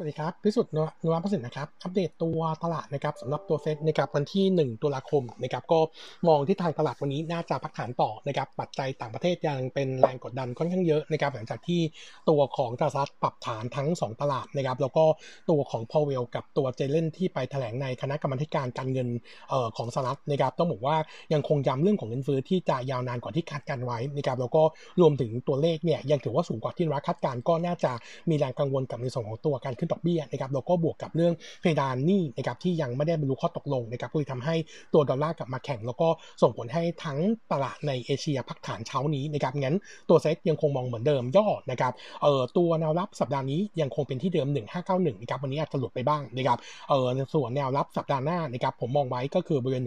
สวัสดีครับ พิสุทธิ์นวประสิทธิ์นะครับ อัปเดตตัวตลาดนะครับสำหรับตัวเซ็ตนะครับวันที่ 1 ตุลาคมนะครับก็มองที่ทางตลาดวันนี้น่าจะพักฐานต่อนะครับปัจจัยต่างประเทศยังเป็นแรงกดดันค่อนข้างเยอะนะครับหลังจากที่ตัวของตลาดปรับฐานทั้ง 2 ตลาดนะครับแล้วก็ตัวของพอเวลกับตัวเจเลนที่ไปแถลงในคณะกรรมการการเงินเอ่อของสหรัฐนะครับต้องบอกว่ายังคงย้ำเรื่องของเงินเฟ้อที่จะยาวนานกว่าที่คาดการไว้นะครับแล้วก็รวมถึงตัวเลขเนี่ยยังถือว่าสูงกว่าที่รัฐคาดการก็น่าจะมีแรงกังวลกับในส่วนของตัวการขึ้นดอกเบี้ยนะครับแล้วก็บวกกับเรื่องเพดานหนี้นะครับที่ยังไม่ได้บรรลุข้อตกลงนะครับก็เลยทำให้ตัวดอลลาร์กลับมาแข่งแล้วก็ส่งผลให้ทั้งตลาดในเอเชียพักฐานเช้านี้นะครับงั้นตัวเซ็ตยังคงมองเหมือนเดิมย่อนะครับเอ่อตัวแนวรับสัปดาห์นี้ยังคงเป็นที่เดิม 1591นะครับวันนี้อาจจะหลุดไปบ้างนะครับเอ่อส่วนแนวรับสัปดาห์หน้านะครับผมมองไว้ก็คือบริเวณ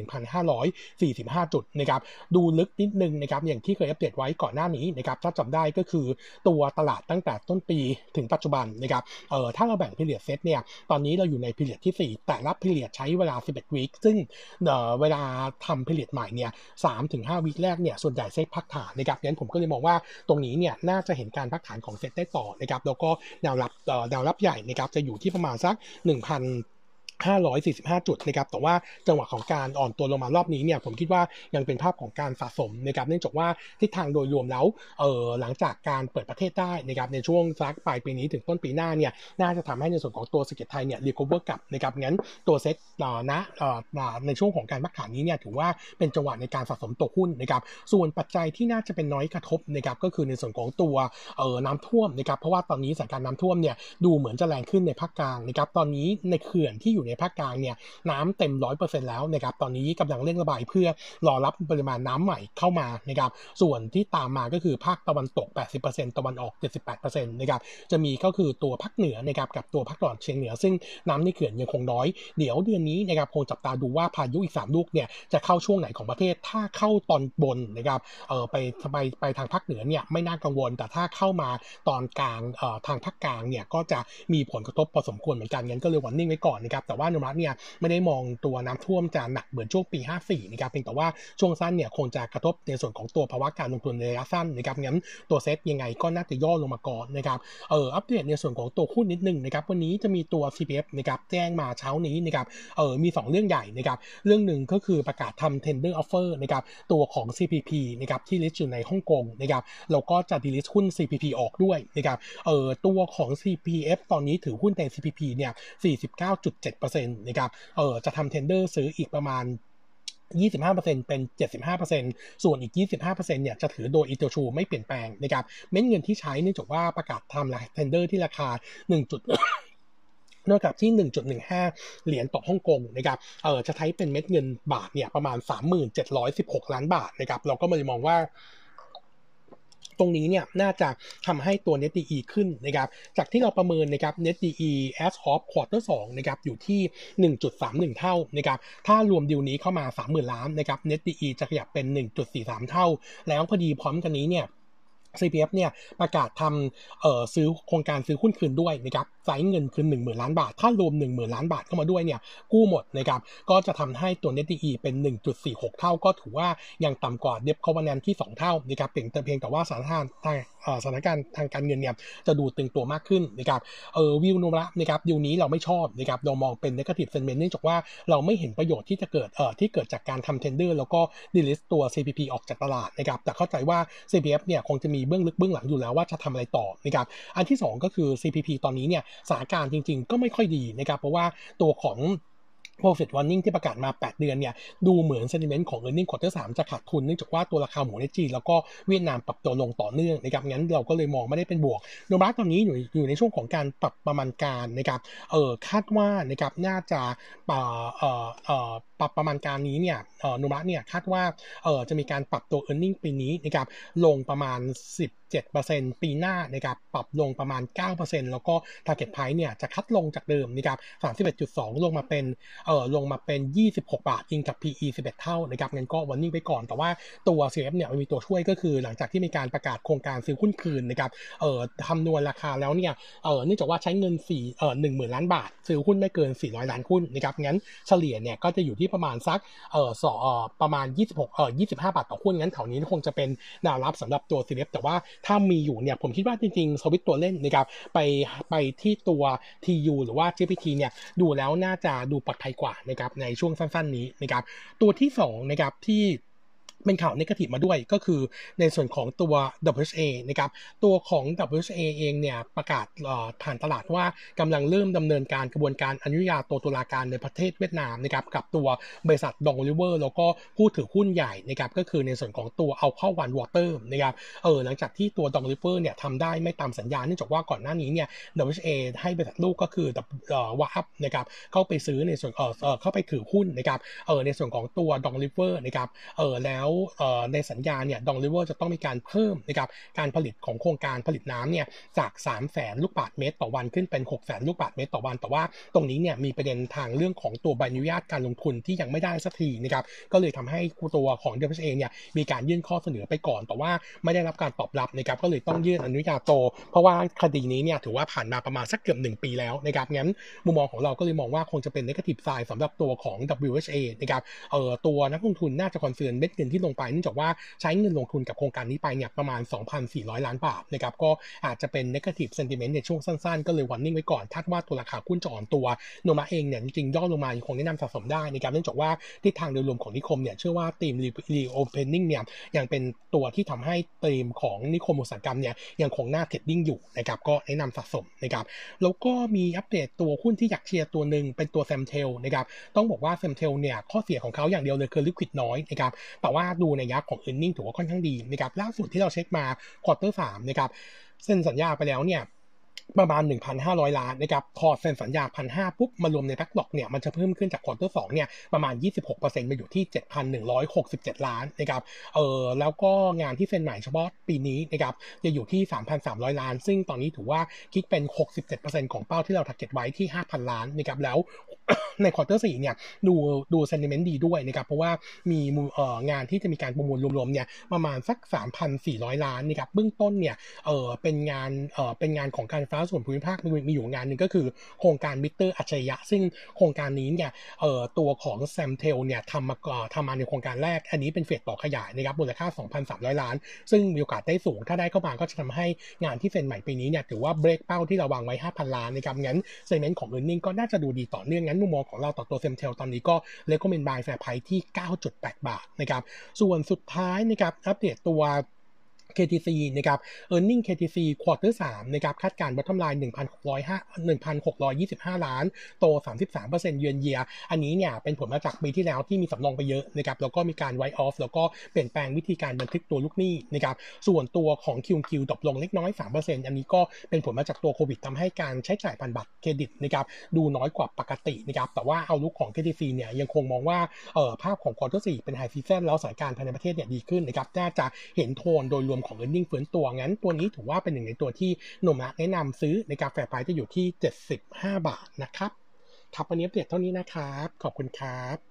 1,545 จุดนะครับดูลึกนิดนึงนะครับอย่างที่เคยอัปเดตไว้ก่อนหน้านี้นะครับถ้าจำได้ก็คือตัวตลาดตั้งแต่ต้นปีถึงปัจจุบันนะครับเอ่อถ้าเราแบ่งพิเรียดเซตเนี่ยตอนนี้เราอยู่ในพิเรียดที่ 4 แต่ละพิเรียดใช้เวลา 11 วีคซึ่งเเวลาทำพิเรียดใหม่เนี่ย3ถึง5วีคแรกเนี่ยส่วนใหญ่เซตพักฐานนะครับงั้นผมก็เลยมองว่าตรงนี้เนี่ยน่าจะเห็นการพักฐานของเซตได้ต่อนะครับแล้วก็แนวรับแนวรับใหญ่นะครับจะอยู่ที่ประมาณสัก1,000 545 จุดนะครับแต่ว่าจังหวะของการอ่อนตัวลงมารอบนี้เนี่ยผมคิดว่ายังเป็นภาพของการสะสมนะครับเนื่องจากว่าทิศทางโดยรวมแล้วเออหลังจากการเปิดประเทศได้นะครับในช่วงสักปลายปีนี้ถึงต้นปีหน้าเนี่ยน่าจะทำให้ในส่วนของตัวสก็ตไทยเนี่ย recover กลับนะครับงั้นตัวเซ็ตนะในช่วงของการพักฐานนี้เนี่ยถือว่าเป็นจังหวะในการสะสมตัวหุ้นนะครับส่วนปัจจัยที่น่าจะเป็นน้อยกระทบนะครับก็คือในส่วนของตัวเออน้ำท่วมนะครับเพราะว่าตอนนี้สถานการณ์น้ำท่วมเนี่ยดูเหมือนจะแรงขึ้นในภาคกลางนะครับตอนนี้ในเขื่อนที่อยู่ในภาคกลางเนี่ยน้ำเต็มร้อยเปอร์เซ็นต์แล้วนะครับตอนนี้กำลังเร่งระบายเพื่อรอรับปริมาณน้ำใหม่เข้ามานะครับส่วนที่ตามมาก็คือภาคตะวันตก 80%ตะวันออก 78%นะครับจะมีก็คือตัวภาคเหนือนะครับกับตัวภาคตะวันเฉียงเหนือ ซึ่งน้ำในเขื่อนยังคงน้อย เดี๋ยวเดือนนี้นะครับคงจับตาดูว่าพายุอีก 3 ลูกเนี่ยจะเข้าช่วงไหนของประเทศถ้าเข้าตอนบนนะครับเออไปไปไปทางภาคเหนือเนี่ยไม่น่ากังวล แต่ถ้าเข้ามาตอนกลางเอ่อทางภาคกลางเนี่ยก็จะมีผลกระทบพอสมควรเหมือนกันงั้นก็เลยวันนิ่งไว้ก่อนนะครับแต่ว่านุรัตเนี่ยไม่ได้มองตัวน้ำท่วมจะหนักเหมือนช่วงปี 54นะครับเพียงแต่ว่าช่วงสั้นเนี่ยคงจะกระทบในส่วนของตัวภาวะการลงทุนในระยะสั้นนะครับงั้นตัวเซ็ตยังไงก็น่าจะย่อลงมาก่อนนะครับเอออัปเดตในส่วนของตัวหุ้นนิดนึงนะครับวันนี้จะมีตัว CPF นะครับแจ้งมาเช้านี้นะครับเออมี 2 เรื่องใหญ่นะครับเรื่องหนึ่งก็คือประกาศทำ tender offer นะครับตัวของ CPP นะครับที่ลิสต์อยู่ในฮ่องกงนะครับแล้วก็จะ delist หุ้น CPP ออกด้วยนะครับเออตัวของ CPF ตอนนี้ถือหุ้นใน CPP เนี่ย49.7%นะครับเออจะทำ tender ซื้ออีกประมาณ 25%เป็น 75%ส่วนอีก 25%เนี่ยจะถือโดยอิโตชูไม่เปลี่ยนแปลงนะครับเม็ดเงินที่ใช้เนื่องจากว่าประกาศทำ tender ที่ราคา 1. จุดนอกจากที่ 1.15 เหรียญต่อฮ่องกงนะครับ เออจะใช้เป็นเม็ดเงินบาทเนี่ยประมาณ 3716 ล้านบาทนะครับ เราก็มาเลยมองว่า ตรงนี้เนี่ยน่าจะทำให้ตัว Net DE ขึ้นนะครับจากที่เราประเมินนะครับ Net DE as of quarter 2นะครับอยู่ที่ 1.31 เท่านะครับถ้ารวมดิวนี้เข้ามา 30,000 ล้านนะครับ Net DE จะขยับเป็น 1.43 เท่า แล้วพอดีพร้อมกันนี้เนี่ย CPF เนี่ยประกาศทำเอ่อซื้อโครงการซื้อหุ้นคืนด้วยนะครับไซส์เงินคืน1 0,000 ล้านบาท ถ้ารวม 1 0,000 ล้านบาทเข้ามาด้วยเนี่ยกู้หมดนะครับก็จะทำให้ตัว Net DE เป็น 1.46 เท่าก็ถือว่ายังต่ำกว่าเดบคอ v น n นที่ 2 เท่านะครับเพียงแต่เพียงแต่ว่าสถานการณ์ทางสถานการณ์ทางการเงินเนี่ยจะดูตึงตัวมากขึ้นนะครับเออวิวโนุระนะครับดิวนี้เราไม่ชอบนะครับเรามองเป็น negative sentiment เนื่องจากว่าเราไม่เห็นประโยชน์ที่จะเกิดเอ่อที่เกิดจากการทำ tender แล้วก็ delist ตัว CPP ออกจากตลาดนะครับแต่เข้าใจว่า CPF เนี่ยคงจะมีเบื้องลึกเบื้องหลังอยู่แล้วว่าจะทำอะไรต่อนะครับอันที่ 2 ก็คือ CPP ตอนนี้เนี่ยสถานการณ์จริง ๆ ก็ไม่ค่อยดีนะครับเพราะว่าตัวของ profit warning ที่ประกาศมา 8 เดือนเนี่ยดูเหมือน sentiment ของ earning quarter 3 จะขาดทุนเนื่องจากว่าตัวราคาหมูในจีนแล้วก็เวียดนามปรับตัวลงต่อเนื่องนะครับงั้นเราก็เลยมองไม่ได้เป็นบวกโนบาตอนนี้อยู่อยู่ในช่วงของการปรับประมาณการนะครับเออคาดว่านะครับน่าจะเออเออเออ ปรับประมาณการนี้เนี่ยเออโนบาเนี่ยคาดว่าเออจะมีการปรับตัว earning ปีนี้นะครับลงประมาณ 17%ปีหน้านะครับปรับลงประมาณ 9%แล้วก็ target price เนี่ยจะคัดลงจากเดิมนะครับ31.2 ลงมาเป็นเอ่อลงมาเป็น 26 บาทยิงกับ PE 11 เท่านะครับงั้นก็วันนี้ไปก่อนแต่ว่าตัว CF เนี่ยมันมีตัวช่วยก็คือหลังจากที่มีการประกาศโครงการซื้อหุ้นคืนนะครับเอ่อคำนวณราคาแล้วเนี่ยเอ่อเนื่องจากว่าใช้เงิน4เอ่อ10,000 ล้านบาท ซื้อหุ้นไม่เกิน 400 ล้านหุ้นนะครับงั้นเฉลี่ยเนี่ยก็จะอยู่ที่ประมาณสักเอ่อสอประมาณ 26เอ่อ25 บาทต่อหุ้นงั้นแถวนี้คงจะเป็นแนวรับสำหรับตัว CLF แต่ว่าถ้ามีอยู่เนี่ยผมคิดว่าจริงๆสวิตตัวเล่นนะครับไปไปที่ตัว TU หรือว่า GPT เนี่ยดูแล้วน่าจะดูปลอดภัยกว่านะครับในช่วงสั้น ๆ นี้นะครับตัวที่2นะครับที่ เป็นข่าวนิเกทีฟมาด้วยก็คือในส่วนของตัว WHA นะครับตัวของ WHA เองเนี่ยประกาศผ่านตลาดว่ากำลังเริ่มดำเนินการกระบวนการอนุญาโตตุลาการในประเทศเวียดนามนะครับกับตัวบริษัท Duong River แล้วก็ผู้ถือหุ้นใหญ่นะครับก็คือในส่วนของตัว Aqua One Water นะครับเออหลังจากที่ตัว Duong River เนี่ยทำได้ไม่ตามสัญญาเนื่องจากว่าก่อนหน้านี้เนี่ย WHA ให้บริษัทลูกก็คือ WHAUP นะครับเข้าไปซื้อในส่วนเออเข้าไปถือหุ้นนะครับเออในส่วนของตัว Duong River นะครับเออแล้วในสัญญาเนี่ย Duong River จะต้องมีการเพิ่มนะครับการผลิตของโครงการผลิตน้ำเนี่ยจาก3 0 0แสนลูกบาศก์เมตรต่อวันขึ้นเป็น6 0แสนลูกบาศก์เมตรต่อวัน แต่ว่าตรงนี้เนี่ยมีประเด็นทางเรื่องของตัวใบอนุญาตการลงทุนที่ยังไม่ได้สักทีนะครับก็เลยทำให้ตัวของ WHA เนี่ยมีการยื่นข้อเสนอไปก่อน แต่ว่าไม่ได้รับการตอบรับนะครับก็เลยต้องยื่นอนุญาโต เพราะว่าคดีนี้เนี่ยถือว่าผ่านมาประมาณสักเกือบ1ปีแล้วนะครับงั้นมุมมองของเราก็เลยมองว่าคงจะเป็น negative side สำหรับตัวของ WHA นะครับเอ่อตัวนักลงทุนน่าจะ concern เม็ดเงินที่ลงไปเนื่องจากว่าใช้เงินลงทุนกับโครงการนี้ไปเนี่ยประมาณ 2,400 ล้านบาทนะครับก็อาจจะเป็น negative sentiment ในช่วงสั้นๆ ก็เลย warning ไว้ก่อนคาดว่าตัวราคาหุ้นจะอ่อนตัวลงมาเองเนี่ยจริงๆย่อลงมาคงแนะนำสะสมได้นะครับเนื่องจากว่าทิศทางโดยรวมของนิคมเนี่ยเชื่อว่าธีม reopening เนี่ยยังเป็นตัวที่ทำให้ธีมของนิคมอุตสาหกรรมเนี่ยยังคงน่า trading อยู่นะครับก็แนะนำสะสมนะครับแล้วก็มีอัปเดตตัวหุ้นที่อยากเชียร์ตัวหนึ่งเป็นตัว SAMTEL นะครับต้องบอกว่า SAMTEL เนี่ยข้อเสียของเขาอย่างเดียวเลยคือ liquid น้อยนะครับแต่ว่าดูในแง่ของ earning ถือว่าค่อนข้างดีนะครับล่าสุดที่เราเช็คมาquarter สามนะครับเซ็นสัญญาไปแล้วเนี่ยประมาณ 1,500 ล้านนะครับพอเซ็นสัญญา 1,500 ปุ๊บ มารวมใน backlog เนี่ย มันจะเพิ่มขึ้นจาก quarter สองเนี่ย ประมาณ 26%มาอยู่ที่ 7,167 ล้านนะครับ เออแล้วก็งานที่เซ็นใหม่เฉพาะปีนี้นะครับ จะอยู่ที่ 3,300 ล้าน ซึ่งตอนนี้ถือว่าคิดเป็น 67%ของเป้าที่เรา target ไว้ที่ 5,000 ล้านนะครับ แล้วใน quarter สี่เนี่ยดูดู sentiment ดีด้วยนะครับเพราะว่ามีเอ่องานที่จะมีการประมูลรวมๆเนี่ยประมาณสัก 3,400 ล้านนะครับเบื้องต้นเนี่ยเออเป็นงานเออเป็นงานของการไฟฟ้าส่วนภูมิภาคมีมีอยู่งานหนึ่งก็คือ โครงการมิเตอร์อัจฉริยะ ซึ่งโครงการนี้เนี่ยเออตัวของ Samtel เนี่ยทำมาก่อนทำมาในโครงการแรก อันนี้เป็น phase ต่อขยายนะครับมูลค่า 2,300 ล้าน ซึ่งมีโอกาสได้สูง ถ้าได้เข้ามาก็จะทำให้งานที่เซ็นใหม่ปีนี้เนี่ยถือว่าเบรกเป้าที่เราวางไว้ 5,000 ล้านนะครับงั้น sentiment ของ earning ก็น่าจะดูดีต่อเนื่องงั้นมุมมองของเราต่อตัว Samtel ตอนนี้ก็recommend buy fair price ที่ 9.8 บาทนะครับ ส่วนสุดท้ายนะครับอัปเดตตัว KTC นะครับ earning KTC quarter 3นะครับคาดการณ์ bottom line 1,605 1,625 ล้าน โต 33%เยือนเยีย อันนี้เนี่ยเป็นผลมาจากปีที่แล้วที่มีสำรองไปเยอะนะครับแล้วก็มีการ write off แล้วก็เปลี่ยนแปลงวิธีการบันทึกตัวลูกหนี้นะครับส่วนตัวของ QoQ drop ลงเล็กน้อย 3%อันนี้ก็เป็นผลมาจากตัวโควิดทำให้การใช้จ่ายผ่านบัตรเครดิตนะครับดูน้อยกว่าปกตินะครับแต่ว่าเอาลุกของ KTC เนี่ยยังคงมองว่าเอ่อภาพของ quarter 4เป็น high season แล้วสถานการณ์ภายในประเทศเนี่ยดีขึ้นนะครับน่าจะเห็นโทนโดยรวมของ e a r n i n g ฟื้นตัวงั้นตัวนี้ถือว่าเป็นหนึ่งในตัวที่โนมะแนะนำซื้อในกาแฟไพจะอยู่ที่ 75 บาทนะครับครับวันนี้อัปเดตเท่านี้นะครับ ขอบคุณครับ